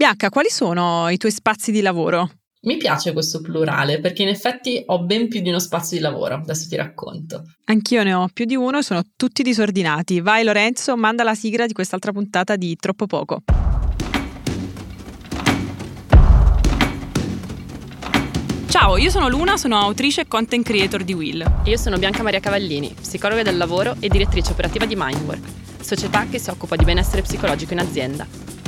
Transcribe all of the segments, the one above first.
Bianca, quali sono i tuoi spazi di lavoro? Mi piace questo plurale perché in effetti ho ben più di uno spazio di lavoro, adesso ti racconto. Anch'io ne ho più di uno, sono tutti disordinati. Vai Lorenzo, manda la sigla di quest'altra puntata di Troppo Poco. Ciao, io sono Luna, sono autrice e content creator di Will. Io sono Bianca Maria Cavallini, psicologa del lavoro e direttrice operativa di Mindwork, società che si occupa di benessere psicologico in azienda.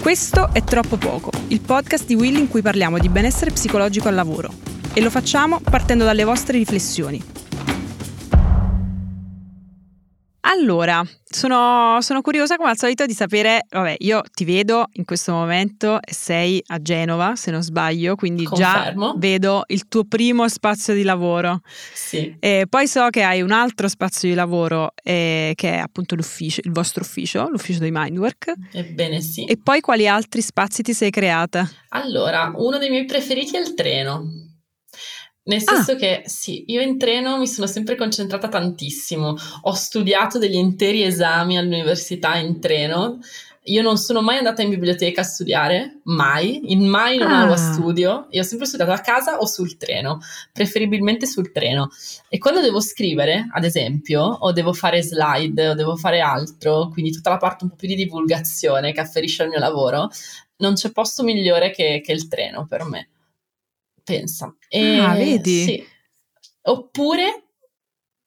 Questo è Troppo Poco, il podcast di Will in cui parliamo di benessere psicologico al lavoro. E lo facciamo partendo dalle vostre riflessioni. Allora, sono, sono, curiosa come al solito di sapere, vabbè, io ti vedo in questo momento e sei a Genova, se non sbaglio, quindi Confermo. già vedo il tuo primo spazio di lavoro. Sì. E poi so che hai un altro spazio di lavoro eh, che è appunto l'ufficio, il vostro ufficio, l'ufficio dei Mindwork. Ebbene sì. E poi quali altri spazi ti sei creata? Allora, uno dei miei preferiti è il treno. Nel senso ah. che sì, io in treno mi sono sempre concentrata tantissimo, ho studiato degli interi esami all'università in treno, io non sono mai andata in biblioteca a studiare, mai, in mai non ah. a studio, io ho sempre studiato a casa o sul treno, preferibilmente sul treno. E quando devo scrivere, ad esempio, o devo fare slide o devo fare altro, quindi tutta la parte un po' più di divulgazione che afferisce al mio lavoro, non c'è posto migliore che, che il treno per me pensa. E, ah, vedi? Sì. Oppure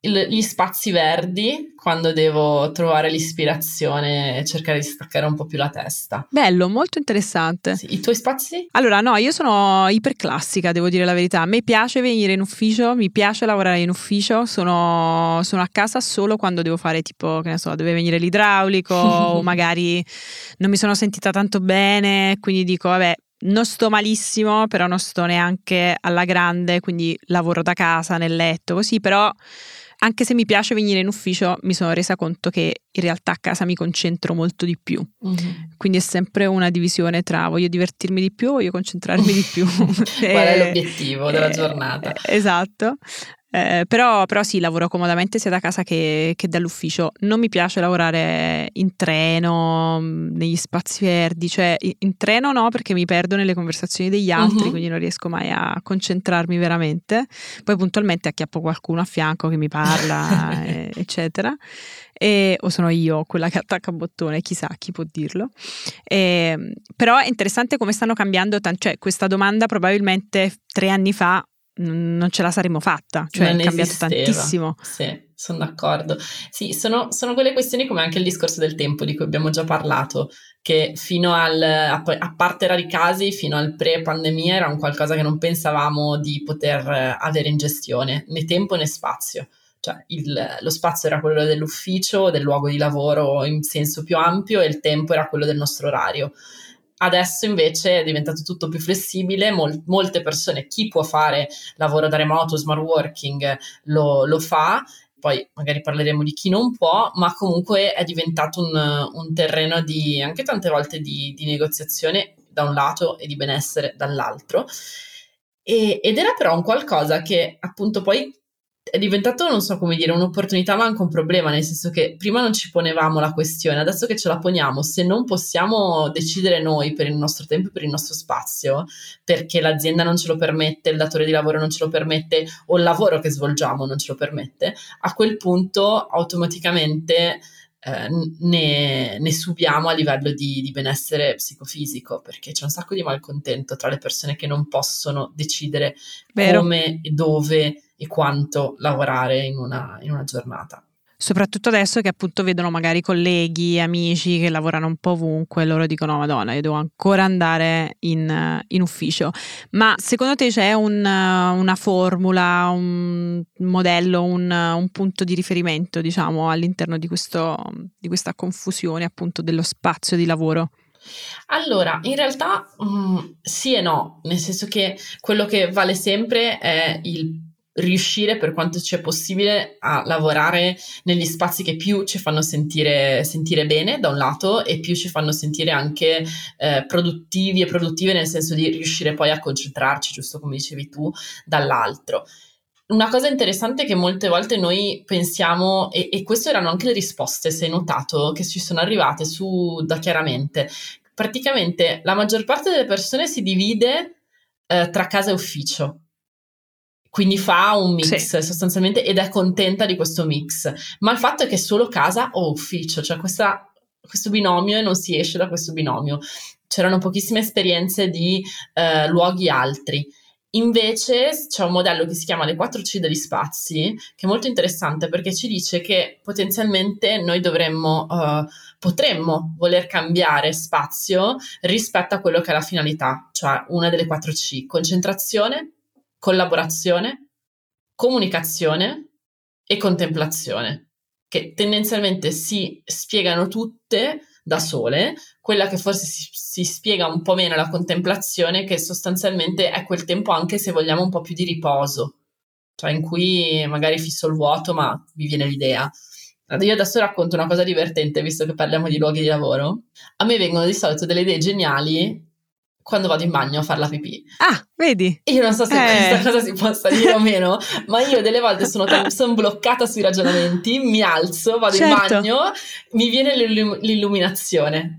il, gli spazi verdi quando devo trovare l'ispirazione e cercare di staccare un po' più la testa. Bello, molto interessante. Sì, I tuoi spazi? Allora, no, io sono iperclassica, devo dire la verità. A me piace venire in ufficio, mi piace lavorare in ufficio, sono, sono a casa solo quando devo fare tipo, che ne so, deve venire l'idraulico o magari non mi sono sentita tanto bene, quindi dico, vabbè, non sto malissimo, però non sto neanche alla grande, quindi lavoro da casa, nel letto, così, però anche se mi piace venire in ufficio, mi sono resa conto che in realtà a casa mi concentro molto di più. Mm-hmm. Quindi è sempre una divisione tra voglio divertirmi di più o voglio concentrarmi di più. Qual è l'obiettivo della eh, giornata? Esatto. Eh, però, però, sì, lavoro comodamente sia da casa che, che, dall'ufficio. Non mi piace lavorare in treno, mm, negli spazi verdi, cioè in treno no perché mi perdo nelle conversazioni degli altri, uh-huh. quindi non riesco mai a concentrarmi veramente. Poi puntualmente acchiappo qualcuno a fianco che mi parla, eccetera. E, o sono io quella che attacca bottone, chissà chi può dirlo. E, però è interessante come stanno cambiando, t- cioè questa domanda probabilmente tre anni fa non ce la saremmo fatta, cioè non è cambiato esisteva. tantissimo. Sì, sono d'accordo. Sì, sono, sono, quelle questioni come anche il discorso del tempo di cui abbiamo già parlato, che fino al, a, parte rari casi, fino al pre-pandemia era un qualcosa che non pensavamo di poter avere in gestione, né tempo né spazio. Cioè il, lo spazio era quello dell'ufficio, del luogo di lavoro in senso più ampio e il tempo era quello del nostro orario. Adesso invece è diventato tutto più flessibile, Mol- molte persone, chi può fare lavoro da remoto, smart working, lo, lo fa poi magari parleremo di chi non può, ma comunque è diventato un, un terreno di anche tante volte di, di, negoziazione da un lato e di benessere dall'altro. E, ed era però un qualcosa che appunto poi è diventato, non so come dire, un'opportunità ma anche un problema, nel senso che prima non ci ponevamo la questione, adesso che ce la poniamo, se non possiamo decidere noi per il nostro tempo e per il nostro spazio, perché l'azienda non ce lo permette, il datore di lavoro non ce lo permette o il lavoro che svolgiamo non ce lo permette, a quel punto automaticamente eh, ne, ne, subiamo a livello di, di, benessere psicofisico, perché c'è un sacco di malcontento tra le persone che non possono decidere Vero. come e dove e quanto lavorare in una, in una giornata soprattutto adesso che appunto vedono magari colleghi, amici che lavorano un po' ovunque e loro dicono madonna io devo ancora andare in, in ufficio ma secondo te c'è un, una formula, un modello, un, un, punto di riferimento diciamo all'interno di, questo, di questa confusione appunto dello spazio di lavoro? Allora, in realtà mh, mm, sì e no, nel senso che quello che vale sempre è il riuscire per quanto ci è possibile a lavorare negli spazi che più ci fanno sentire, sentire bene da un lato e più ci fanno sentire anche eh, produttivi e produttive nel senso di riuscire poi a concentrarci, giusto come dicevi tu, dall'altro. Una cosa interessante che molte volte noi pensiamo, e, e queste erano anche le risposte, se hai notato, che ci sono arrivate su da chiaramente, praticamente la maggior parte delle persone si divide eh, tra casa e ufficio. Quindi fa un mix sì. sostanzialmente ed è contenta di questo mix. Ma il fatto è che è solo casa o ufficio, cioè questa, questo binomio e non si esce da questo binomio. C'erano pochissime esperienze di eh, luoghi altri. Invece c'è un modello che si chiama le 4C degli spazi, che è molto interessante perché ci dice che potenzialmente noi dovremmo, uh, potremmo voler cambiare spazio rispetto a quello che è la finalità, cioè una delle 4C, concentrazione, collaborazione, comunicazione e contemplazione, che tendenzialmente si spiegano tutte da sole, quella che forse si, si, spiega un po' meno la contemplazione, che sostanzialmente è quel tempo anche se vogliamo un po' più di riposo, cioè in cui magari fisso il vuoto, ma vi viene l'idea. Io adesso racconto una cosa divertente, visto che parliamo di luoghi di lavoro. A me vengono di solito delle idee geniali quando vado in bagno a fare la pipì. Ah, vedi? Io non so se eh. questa cosa si possa dire o meno, ma io delle volte sono, sono bloccata sui ragionamenti, mi alzo, vado certo. in bagno, mi viene l'illum- l'illuminazione.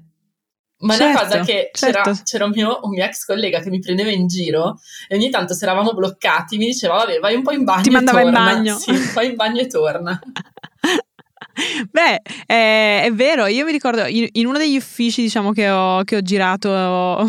Ma certo, una cosa che certo. c'era, c'era un, mio, un, mio, ex collega che mi prendeva in giro e ogni tanto se eravamo bloccati mi diceva vabbè vai un po' in bagno Ti mandava in bagno. Sì, vai in bagno e torna. Beh, è, è, vero, io mi ricordo in, in, uno degli uffici diciamo, che, ho, che ho girato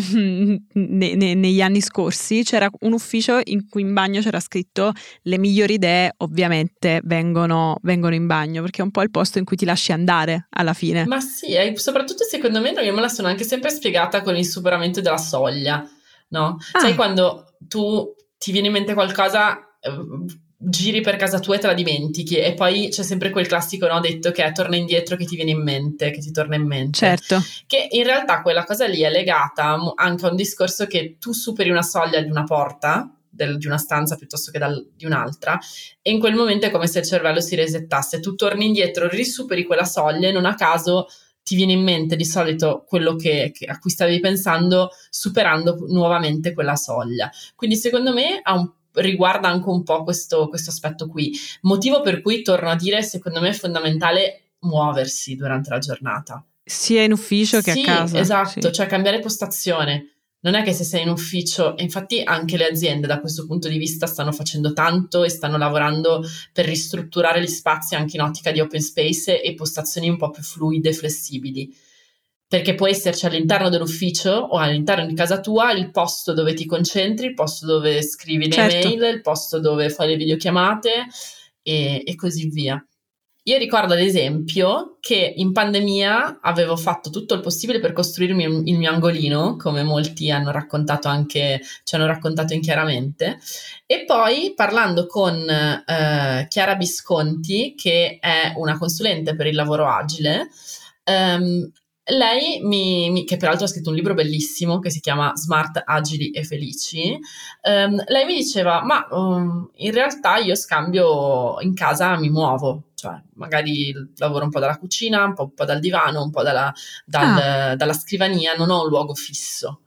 ne, ne, negli anni scorsi c'era un ufficio in cui in bagno c'era scritto le migliori idee ovviamente vengono, vengono in bagno perché è un po' il posto in cui ti lasci andare alla fine. Ma sì, soprattutto secondo me io me la sono anche sempre spiegata con il superamento della soglia, no? Ah. Sai quando tu ti viene in mente qualcosa eh, giri per casa tua e te la dimentichi e poi c'è sempre quel classico no, detto che è torna indietro che ti viene in mente, che ti torna in mente. Certo. Che in realtà quella cosa lì è legata anche a un discorso che tu superi una soglia di una porta, del, di una stanza piuttosto che dal, di un'altra e in quel momento è come se il cervello si resettasse, tu torni indietro, risuperi quella soglia e non a caso ti viene in mente di solito quello che, che, a cui stavi pensando superando nuovamente quella soglia. Quindi secondo me ha un riguarda anche un po' questo, questo aspetto qui. Motivo per cui, torno a dire, secondo me è fondamentale muoversi durante la giornata. Sia in ufficio che sì, a casa. Esatto, sì. cioè cambiare postazione. Non è che se sei in ufficio, e infatti anche le aziende da questo punto di vista stanno facendo tanto e stanno lavorando per ristrutturare gli spazi anche in ottica di open space e postazioni un po' più fluide e flessibili perché può esserci all'interno dell'ufficio o all'interno di casa tua il posto dove ti concentri, il posto dove scrivi le certo. mail, il posto dove fai le videochiamate e, e così via. Io ricordo ad esempio che in pandemia avevo fatto tutto il possibile per costruirmi il mio angolino, come molti hanno raccontato anche, ci hanno raccontato in chiaramente, e poi parlando con eh, Chiara Visconti, che è una consulente per il lavoro agile, ehm, lei, mi, mi, che peraltro ha scritto un libro bellissimo che si chiama Smart, Agili e Felici, um, lei mi diceva, ma um, in realtà io scambio in casa, mi muovo, cioè magari lavoro un po' dalla cucina, un po', un po dal divano, un po' dalla, dal, ah. dalla scrivania, non ho un luogo fisso.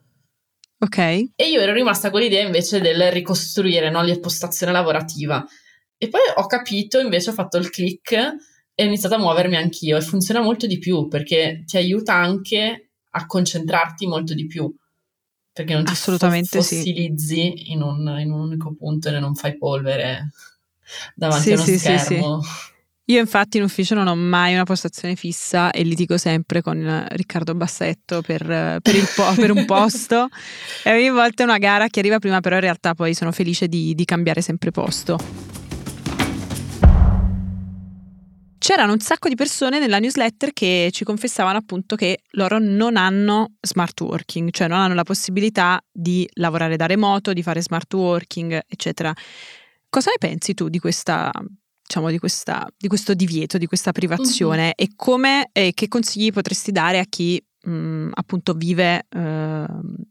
Ok. E io ero rimasta con l'idea invece del ricostruire no, l'impostazione lavorativa. E poi ho capito, invece ho fatto il click e ho iniziato a muovermi anch'io e funziona molto di più perché ti aiuta anche a concentrarti molto di più perché non ti Assolutamente fossilizzi sì. in, un, in, un, unico punto e non fai polvere davanti sì, a uno sì, schermo. Sì, Io infatti in ufficio non ho mai una postazione fissa e litigo sempre con Riccardo Bassetto per, per, po- per un posto e ogni volta è una gara che arriva prima, però in realtà poi sono felice di, di cambiare sempre posto. C'erano un sacco di persone nella newsletter che ci confessavano appunto che loro non hanno smart working, cioè non hanno la possibilità di lavorare da remoto, di fare smart working, eccetera. Cosa ne pensi tu di questa diciamo di, questa, di questo divieto, di questa privazione mm-hmm. e come e che consigli potresti dare a chi mh, appunto vive eh,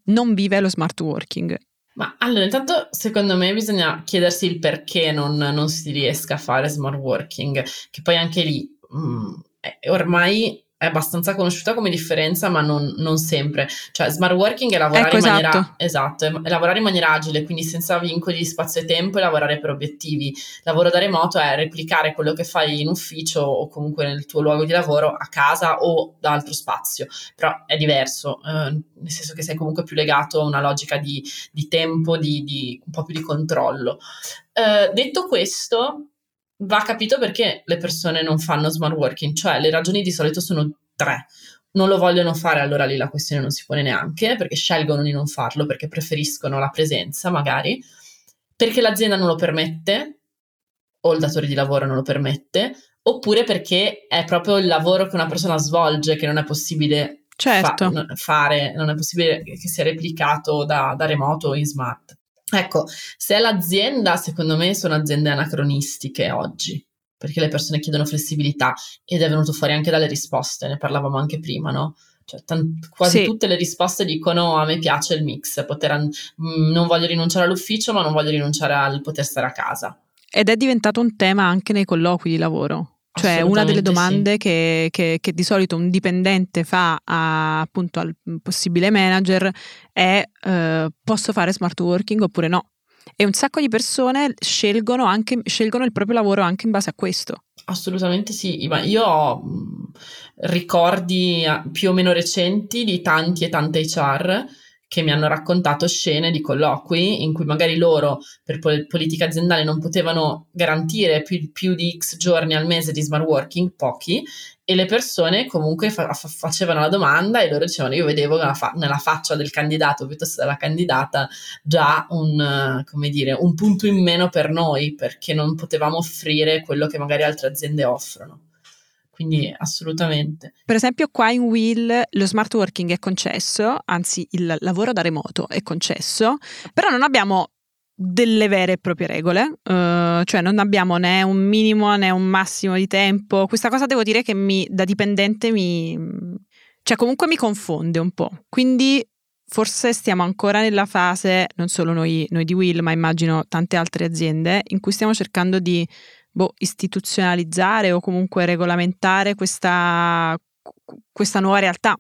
non vive lo smart working ma allora, intanto secondo me bisogna chiedersi il perché non, non si riesca a fare smart working, che poi anche lì mh, mm, ormai è abbastanza conosciuta come differenza, ma non, non sempre. Cioè, smart working è lavorare ecco, in maniera esatto. esatto, è lavorare in maniera agile, quindi senza vincoli di spazio e tempo e lavorare per obiettivi. Lavoro da remoto è replicare quello che fai in ufficio o comunque nel tuo luogo di lavoro a casa o da altro spazio, però è diverso, eh, nel senso che sei comunque più legato a una logica di, di tempo, di, di un po' più di controllo. Eh, detto questo, va capito perché le persone non fanno smart working, cioè le ragioni di solito sono tre. Non lo vogliono fare, allora lì la questione non si pone neanche, perché scelgono di non farlo, perché preferiscono la presenza magari, perché l'azienda non lo permette, o il datore di lavoro non lo permette, oppure perché è proprio il lavoro che una persona svolge che non è possibile certo. fa- fare, non è possibile che sia replicato da, da remoto o in smart. Ecco, se è l'azienda, secondo me sono aziende anacronistiche oggi, perché le persone chiedono flessibilità ed è venuto fuori anche dalle risposte, ne parlavamo anche prima, no? Cioè, tant- quasi Sì. tutte le risposte dicono a me piace il mix, poter an- mh, non voglio rinunciare all'ufficio, ma non voglio rinunciare al poter stare a casa. Ed è diventato un tema anche nei colloqui di lavoro. Cioè, una delle domande che, che- che di solito un dipendente fa a- appunto al possibile manager è eh, posso fare smart working oppure no? E un sacco di persone scelgono, anche, scelgono il proprio lavoro anche in base a questo. Assolutamente sì, ma io ho mh, ricordi eh, più o meno recenti di tanti e tante HR che mi hanno raccontato scene di colloqui in cui magari loro per pol- politica aziendale non potevano garantire più, più di X giorni al mese di smart working, pochi, e le persone comunque fa- fa- facevano la domanda e loro dicevano io vedevo nella, fa- nella faccia del candidato piuttosto della candidata già un, dire, un punto in meno per noi perché non potevamo offrire quello che magari altre aziende offrono. Quindi assolutamente. Per esempio, qua in Will lo smart working è concesso, anzi il lavoro da remoto è concesso, però non abbiamo delle vere e proprie regole, eh, cioè non abbiamo né un minimo né un massimo di tempo. Questa cosa devo dire che mi, da dipendente mi, cioè comunque mi confonde un po'. Quindi forse stiamo ancora nella fase, non solo noi, noi di Will, ma immagino tante altre aziende, in cui stiamo cercando di boh, istituzionalizzare o comunque regolamentare questa, questa nuova realtà.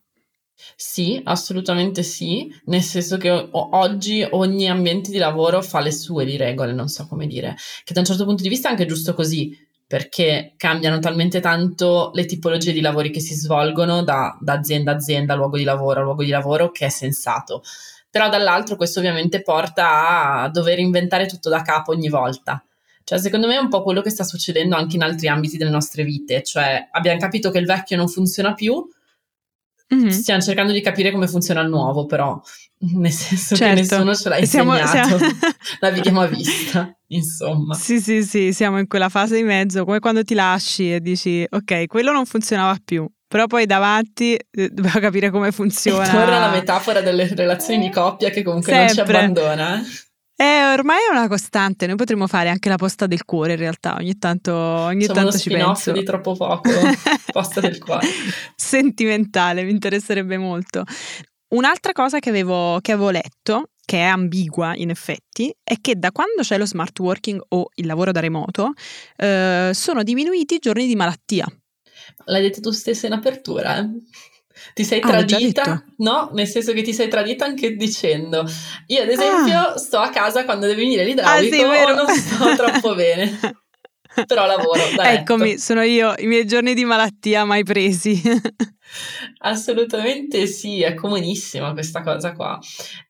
Sì, assolutamente sì, nel senso che oggi ogni ambiente di lavoro fa le sue di regole, non so come dire, che da un certo punto di vista è anche giusto così, perché cambiano talmente tanto le tipologie di lavori che si svolgono da, da azienda a azienda, luogo di lavoro a luogo di lavoro, che è sensato. Però dall'altro questo ovviamente porta a dover inventare tutto da capo ogni volta. Cioè, secondo me è un po' quello che sta succedendo anche in altri ambiti delle nostre vite, cioè abbiamo capito che il vecchio non funziona più, Mhm. stiamo cercando di capire come funziona il nuovo, però nel senso Certo. che nessuno ce l'ha Siamo- insegnato, siamo- navighiamo a vista, insomma. Sì, sì, sì, siamo in quella fase di mezzo, come quando ti lasci e dici, ok, quello non funzionava più, però poi davanti eh, dobbiamo capire come E funziona. torna la metafora delle relazioni di coppia che comunque non ci Sempre. abbandona. Eh, ormai è una costante, noi potremmo fare anche la posta del cuore in realtà, ogni tanto, ogni Siamo tanto ci penso. di troppo poco, posta del cuore. Sentimentale, mi interesserebbe molto. Un'altra cosa che avevo, che avevo letto, che è ambigua in effetti, è che da quando c'è lo smart working o il lavoro da remoto, eh, sono diminuiti i giorni di malattia. L'hai detto tu stessa in apertura, eh? Ti sei Ah, tradita? No, nel senso che ti sei tradita anche dicendo io ad esempio sto a casa quando deve venire l'idraulico Ah, sì, vero. non sto troppo bene. Però lavoro da letto. Eccomi, sono io, i miei giorni di malattia mai presi. Assolutamente sì, è comunissima questa cosa qua.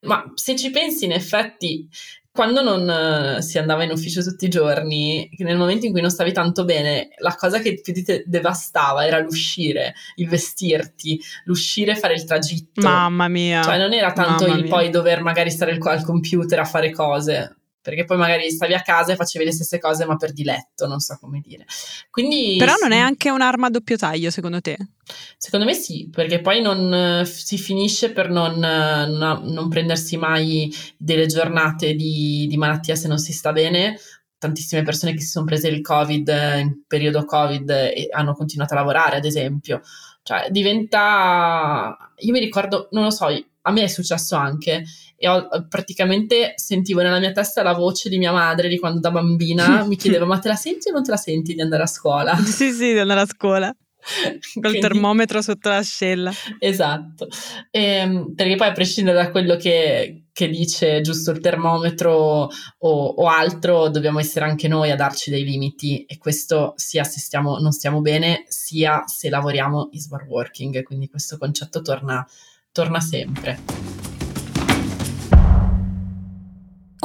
Ma se ci pensi, in effetti, quando non eh, si andava in ufficio tutti i giorni, nel momento in cui non stavi tanto bene, la cosa che più ti devastava era l'uscire, il vestirti, l'uscire e fare il tragitto. Mamma mia. Cioè, non era tanto Mamma il mia. poi dover magari stare al, al computer a fare cose. Perché poi magari stavi a casa e facevi le stesse cose, ma per diletto, non so come dire. Quindi Però non è sì. anche un'arma a doppio taglio, secondo te? Secondo me sì, perché poi non, eh, si finisce per non, eh, non- non prendersi mai delle giornate di, di malattia se non si sta bene. Tantissime persone che si sono prese il Covid eh, in periodo Covid e hanno continuato a lavorare, ad esempio. Cioè, diventa. Io mi ricordo, non lo so, a me è successo anche e ho, praticamente sentivo nella mia testa la voce di mia madre di quando da bambina mi chiedeva: Ma te la senti o non te la senti di andare a scuola? Sì, sì, di andare a scuola. Col Quindi, termometro sotto l'ascella. Esatto, e, ehm, perché poi a prescindere da quello che, che dice giusto il termometro o, o, altro, dobbiamo essere anche noi a darci dei limiti e questo sia se stiamo, non stiamo bene, sia se lavoriamo in smart working, quindi questo concetto torna, torna sempre.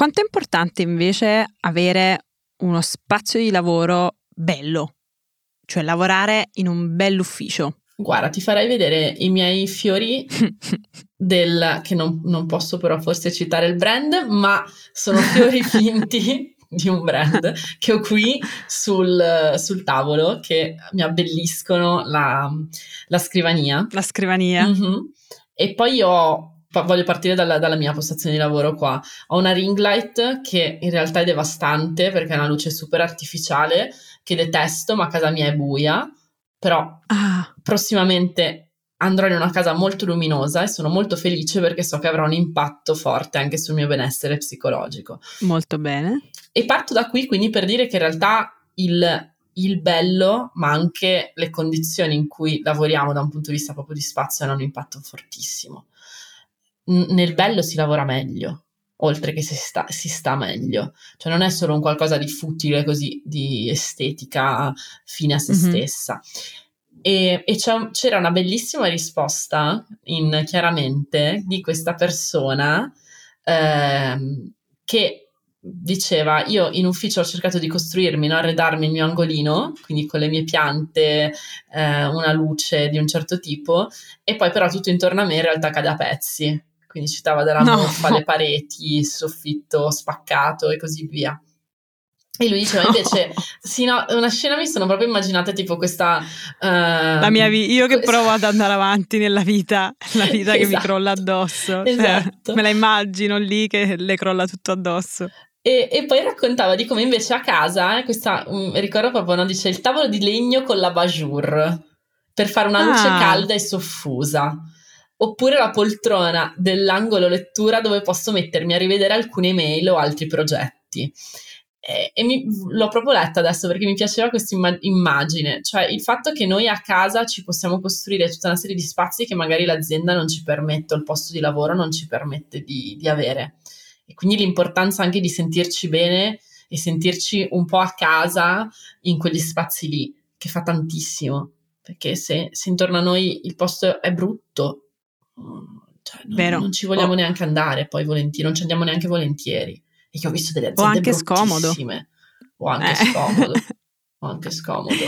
Quanto è importante invece avere uno spazio di lavoro bello? cioè lavorare in un bell'ufficio. Guarda, ti farei vedere i miei fiori del, che non, non posso però forse citare il brand, ma sono fiori finti di un brand che ho qui sul, sul tavolo che mi abbelliscono la, la scrivania. La scrivania. Mm-hmm. E poi ho voglio partire dalla, dalla, mia postazione di lavoro qua. Ho una ring light che in realtà è devastante perché è una luce super artificiale che detesto, ma casa mia è buia, però ah. prossimamente andrò in una casa molto luminosa e sono molto felice perché so che avrà un impatto forte anche sul mio benessere psicologico. Molto bene. E parto da qui quindi per dire che in realtà il, il bello, ma anche le condizioni in cui lavoriamo da un punto di vista proprio di spazio hanno un impatto fortissimo. Nel bello si lavora meglio, oltre che si sta, si sta, meglio. Cioè non è solo un qualcosa di futile così, di estetica fine a se mm-hmm. stessa. E, e c'era una bellissima risposta in chiaramente di questa persona ehm, che diceva io in ufficio ho cercato di costruirmi, no, arredarmi il mio angolino, quindi con le mie piante, eh, una luce di un certo tipo, e poi però tutto intorno a me in realtà cade a pezzi quindi citava della no. muffa, le pareti, il soffitto spaccato e così via. E lui diceva invece, sì, no, una scena mi sono proprio immaginata tipo questa... Uh, la mia vita, io che provo ad andare avanti nella vita, la vita esatto. che mi esatto. crolla addosso. Cioè, esatto. Eh, me la immagino lì che le crolla tutto addosso. E, e poi raccontava di come invece a casa, eh, questa, um, ricordo proprio, no, dice il tavolo di legno con la bajour per fare una luce ah. calda e soffusa oppure la poltrona dell'angolo lettura dove posso mettermi a rivedere alcune email o altri progetti. E, e mi, l'ho proprio letta adesso perché mi piaceva questa imma- immagine, cioè il fatto che noi a casa ci possiamo costruire tutta una serie di spazi che magari l'azienda non ci permette o il posto di lavoro non ci permette di, di avere. E quindi l'importanza anche di sentirci bene e sentirci un po' a casa in quegli spazi lì, che fa tantissimo. Perché se, se intorno a noi il posto è brutto, cioè, non, non, ci vogliamo o... neanche andare poi volentieri, non ci andiamo neanche volentieri. E che ho visto delle aziende o anche scomodo. O anche eh. scomodo. o anche scomodo.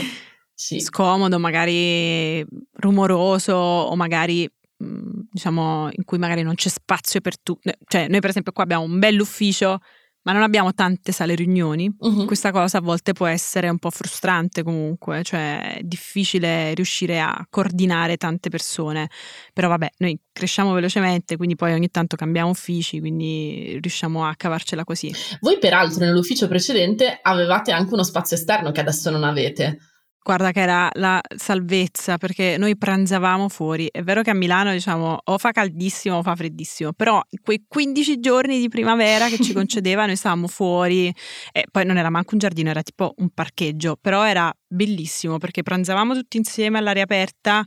Sì. Scomodo, magari rumoroso o magari diciamo in cui magari non c'è spazio per tutti. Cioè, noi per esempio qua abbiamo un bell'ufficio ma non abbiamo tante sale riunioni. Uh-huh. Questa cosa a volte può essere un po' frustrante comunque, cioè è difficile riuscire a coordinare tante persone. Però vabbè, noi cresciamo velocemente, quindi poi ogni tanto cambiamo uffici, quindi riusciamo a cavarcela così. Voi peraltro nell'ufficio precedente avevate anche uno spazio esterno che adesso non avete. Guarda che era la salvezza perché noi pranzavamo fuori. È vero che a Milano diciamo o fa caldissimo o fa freddissimo, però quei 15 giorni di primavera che ci concedeva noi stavamo fuori e poi non era manco un giardino, era tipo un parcheggio, però era bellissimo perché pranzavamo tutti insieme all'aria aperta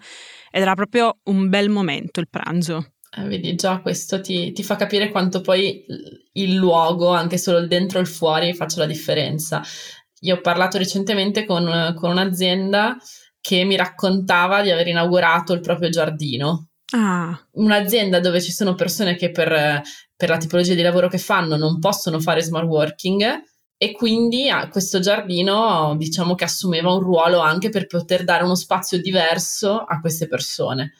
ed era proprio un bel momento il pranzo. Eh, vedi, già questo ti, ti, fa capire quanto poi il luogo, anche solo il dentro e il fuori, faccia la differenza. Io ho parlato recentemente con, con un'azienda che mi raccontava di aver inaugurato il proprio giardino. Ah. Un'azienda dove ci sono persone che per, per, la tipologia di lavoro che fanno non possono fare smart working e quindi a questo giardino diciamo che assumeva un ruolo anche per poter dare uno spazio diverso a queste persone.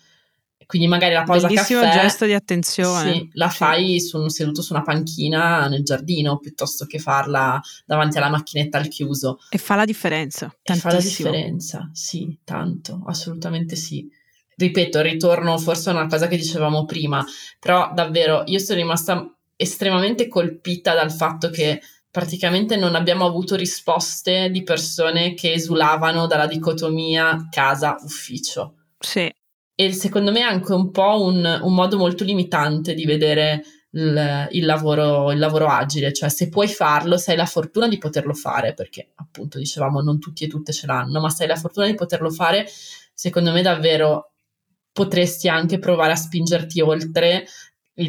Quindi magari la pausa Bellissimo caffè gesto di attenzione. Sì, la fai su, seduto su una panchina nel giardino piuttosto che farla davanti alla macchinetta al chiuso. E fa la differenza. E fa la differenza, sì, tanto, assolutamente sì. Ripeto, ritorno forse a una cosa che dicevamo prima, però davvero io sono rimasta estremamente colpita dal fatto che praticamente non abbiamo avuto risposte di persone che esulavano dalla dicotomia casa-ufficio. Sì, e secondo me è anche un po' un, un modo molto limitante di vedere il, il, lavoro, il, lavoro, agile, cioè se puoi farlo, se hai la fortuna di poterlo fare, perché appunto dicevamo non tutti e tutte ce l'hanno, ma se hai la fortuna di poterlo fare, secondo me davvero potresti anche provare a spingerti oltre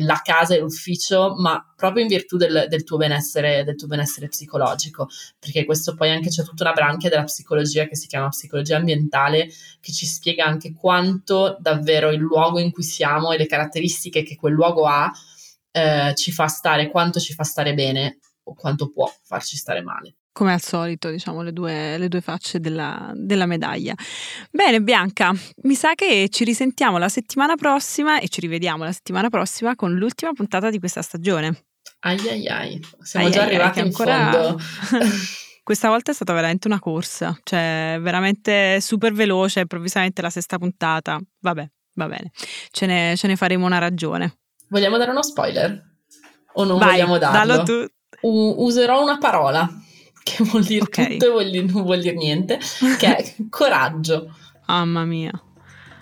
la casa e l'ufficio, ma proprio in virtù del, del, tuo benessere, del, tuo benessere, psicologico, perché questo poi anche c'è tutta una branca della psicologia che si chiama psicologia ambientale, che ci spiega anche quanto davvero il luogo in cui siamo e le caratteristiche che quel luogo ha eh, ci fa stare, quanto ci fa stare bene o quanto può farci stare male come al solito, diciamo, le due, le due facce della, della, medaglia. Bene, Bianca, mi sa che ci risentiamo la settimana prossima e ci rivediamo la settimana prossima con l'ultima puntata di questa stagione. Ai ai ai, siamo ai già ai arrivati ai, ancora... Questa volta è stata veramente una corsa, cioè veramente super veloce, improvvisamente la sesta puntata. Vabbè, va bene, ce ne, ce ne faremo una ragione. Vogliamo dare uno spoiler? O non Vai, vogliamo darlo? Dallo tu. U- userò una parola che vuol dire okay. tutto e vuol dire, non vuol dire niente, che è coraggio. Mamma mia.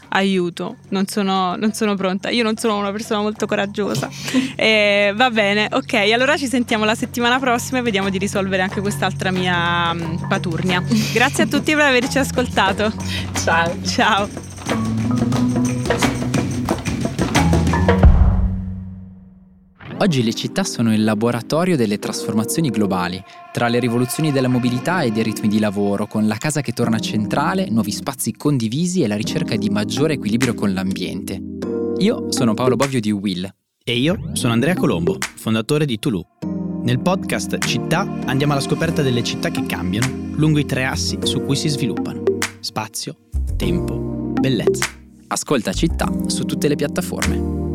Aiuto, non sono, non sono, pronta. Io non sono una persona molto coraggiosa. eh, va bene, ok. Allora ci sentiamo la settimana prossima e vediamo di risolvere anche quest'altra mia paturnia. Grazie a tutti per averci ascoltato. Ciao. Ciao. Oggi le città sono il laboratorio delle trasformazioni globali, tra le rivoluzioni della mobilità e dei ritmi di lavoro, con la casa che torna centrale, nuovi spazi condivisi e la ricerca di maggiore equilibrio con l'ambiente. Io sono Paolo Bovio di Will. E io sono Andrea Colombo, fondatore di Tulu. Nel podcast Città andiamo alla scoperta delle città che cambiano lungo i tre assi su cui si sviluppano. Spazio, tempo, bellezza. Ascolta Città su tutte le piattaforme.